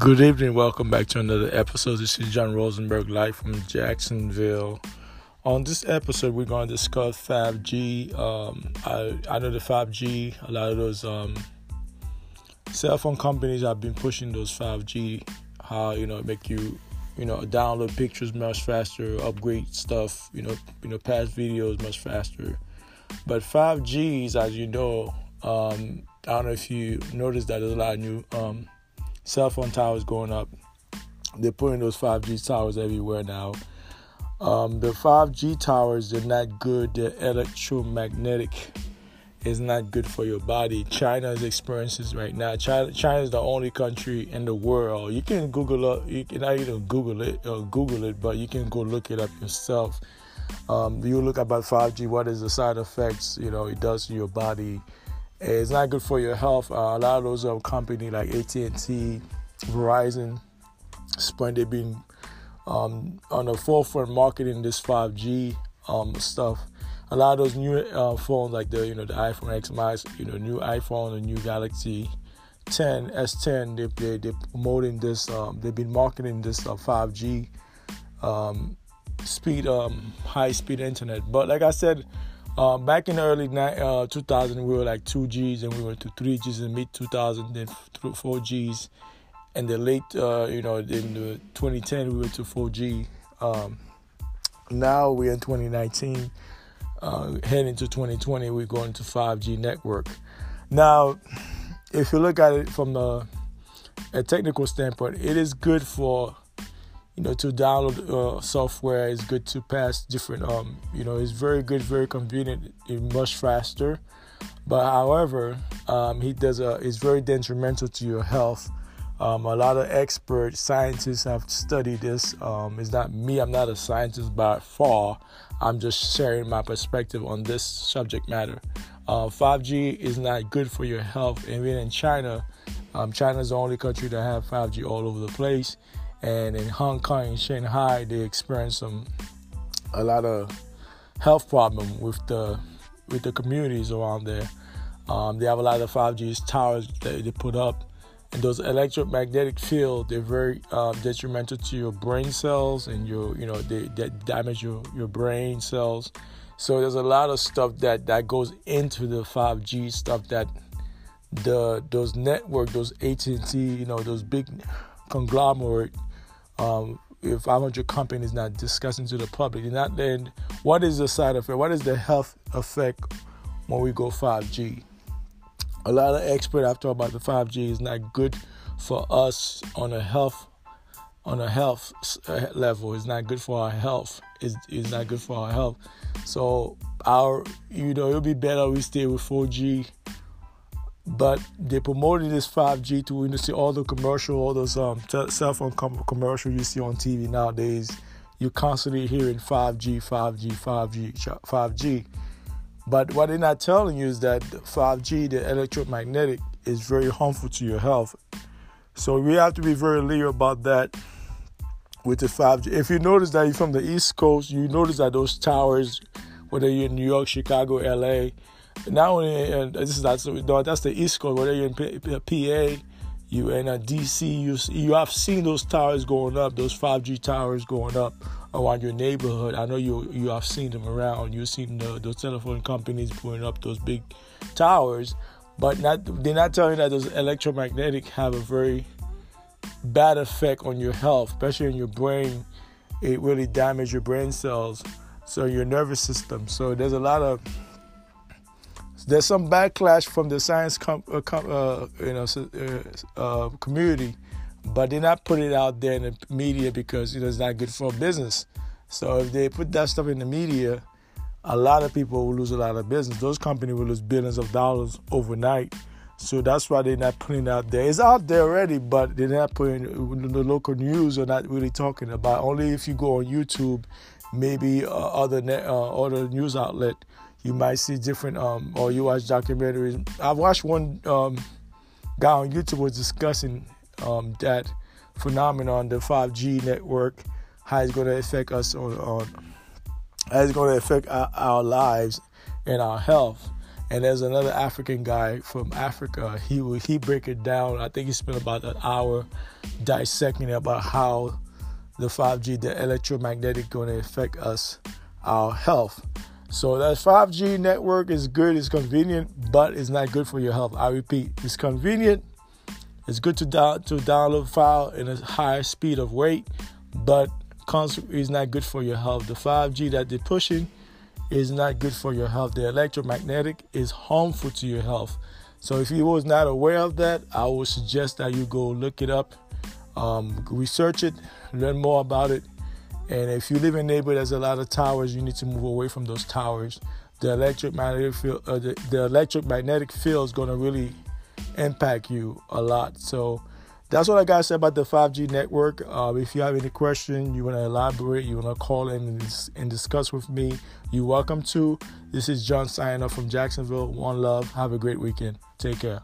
Good evening. Welcome back to another episode. This is John Rosenberg live from Jacksonville. On this episode, we're going to discuss 5G. Um, I, I know the 5G, a lot of those um, cell phone companies have been pushing those 5G, how, you know, make you, you know, download pictures much faster, upgrade stuff, you know, you know, pass videos much faster. But 5Gs, as you know, um, I don't know if you noticed that there's a lot of new um, cell phone towers going up. They're putting those 5G towers everywhere now. Um, the 5G towers, they're not good. They're electromagnetic. It's not good for your body. China is experiencing right now. China, China is the only country in the world. You can Google up. You can not even Google it or Google it, but you can go look it up yourself. Um, you look about 5G. What is the side effects? You know, it does to your body it's not good for your health. Uh, a lot of those uh, companies like AT&T, Verizon, Sprint, they've been um, on the forefront marketing this 5G um, stuff. A lot of those new uh, phones, like the you know the iPhone X Max, you know new iPhone, the new Galaxy 10, S10, they they they're promoting this. Um, they've been marketing this 5G uh, um, speed, um, high speed internet. But like I said um, back in the early uh, 2000, we were like 2Gs and we went to 3Gs in mid 2000, then 4Gs. And the late, uh, you know, in the 2010, we went to 4G. Um, now we're in 2019, uh, heading to 2020, we're going to 5G network. Now, if you look at it from a, a technical standpoint, it is good for you know, to download uh, software is good to pass different. Um, you know, it's very good, very convenient, much faster. But however, um, he does a. It's very detrimental to your health. Um, a lot of expert scientists have studied this. Um, it's not me. I'm not a scientist by far. I'm just sharing my perspective on this subject matter. Uh, 5G is not good for your health. Even in China, um, China is the only country that have 5G all over the place and in Hong Kong and Shanghai, they experience some a lot of health problem with the with the communities around there. Um, they have a lot of 5G towers that they put up, and those electromagnetic field they're very uh, detrimental to your brain cells, and your you know they, they damage your your brain cells. So there's a lot of stuff that that goes into the 5G stuff that the those network, those AT&T, you know, those big conglomerate um, if 500 companies not discussing to the public, and not then what is the side effect? What is the health effect when we go 5G? A lot of experts have talked about the 5G is not good for us on a health on a health uh, level. It's not good for our health. It's, it's not good for our health. So our you know it'll be better we stay with 4G but they promoted this 5G to you see all the commercial, all those um, t- cell phone com- commercial you see on TV nowadays. You're constantly hearing 5G, 5G, 5G, 5G. But what they're not telling you is that 5G, the electromagnetic, is very harmful to your health. So we have to be very clear about that with the 5G. If you notice that you're from the East Coast, you notice that those towers, whether you're in New York, Chicago, LA, not only and this is that's that's the East Coast, whether you're in PA, you in uh, a DC, you you have seen those towers going up, those 5G towers going up around your neighborhood. I know you you have seen them around. You've seen the, those telephone companies putting up those big towers, but not they're not telling you that those electromagnetic have a very bad effect on your health, especially in your brain. It really damages your brain cells, so your nervous system. So there's a lot of there's some backlash from the science com- uh, com- uh, you know uh, uh, community, but they're not putting it out there in the media because you know it's not good for business. So if they put that stuff in the media, a lot of people will lose a lot of business. Those companies will lose billions of dollars overnight. So that's why they're not putting it out there. It's out there already, but they're not putting the local news are not really talking about. Only if you go on YouTube, maybe uh, other net, uh, other news outlet you might see different um, or you watch documentaries. I watched one um, guy on YouTube was discussing um, that phenomenon, the 5G network, how it's going to affect us on, on how it's going to affect our, our, lives and our health. And there's another African guy from Africa. He he break it down. I think he spent about an hour dissecting about how the 5G, the electromagnetic, going to affect us, our health. So that 5G network is good, it's convenient, but it's not good for your health. I repeat, it's convenient. It's good to to download file in a high speed of weight, but is not good for your health. The 5G that they're pushing is not good for your health. The electromagnetic is harmful to your health. So if you was not aware of that, I would suggest that you go look it up, um, research it, learn more about it. And if you live in a neighborhood there's a lot of towers, you need to move away from those towers. The electric magnetic field, uh, the, the electromagnetic field is going to really impact you a lot. So that's what I got to say about the 5G network. Uh, if you have any question, you want to elaborate, you want to call in and, discuss with me, you're welcome to. This is John signing up from Jacksonville. One love. Have a great weekend. Take care.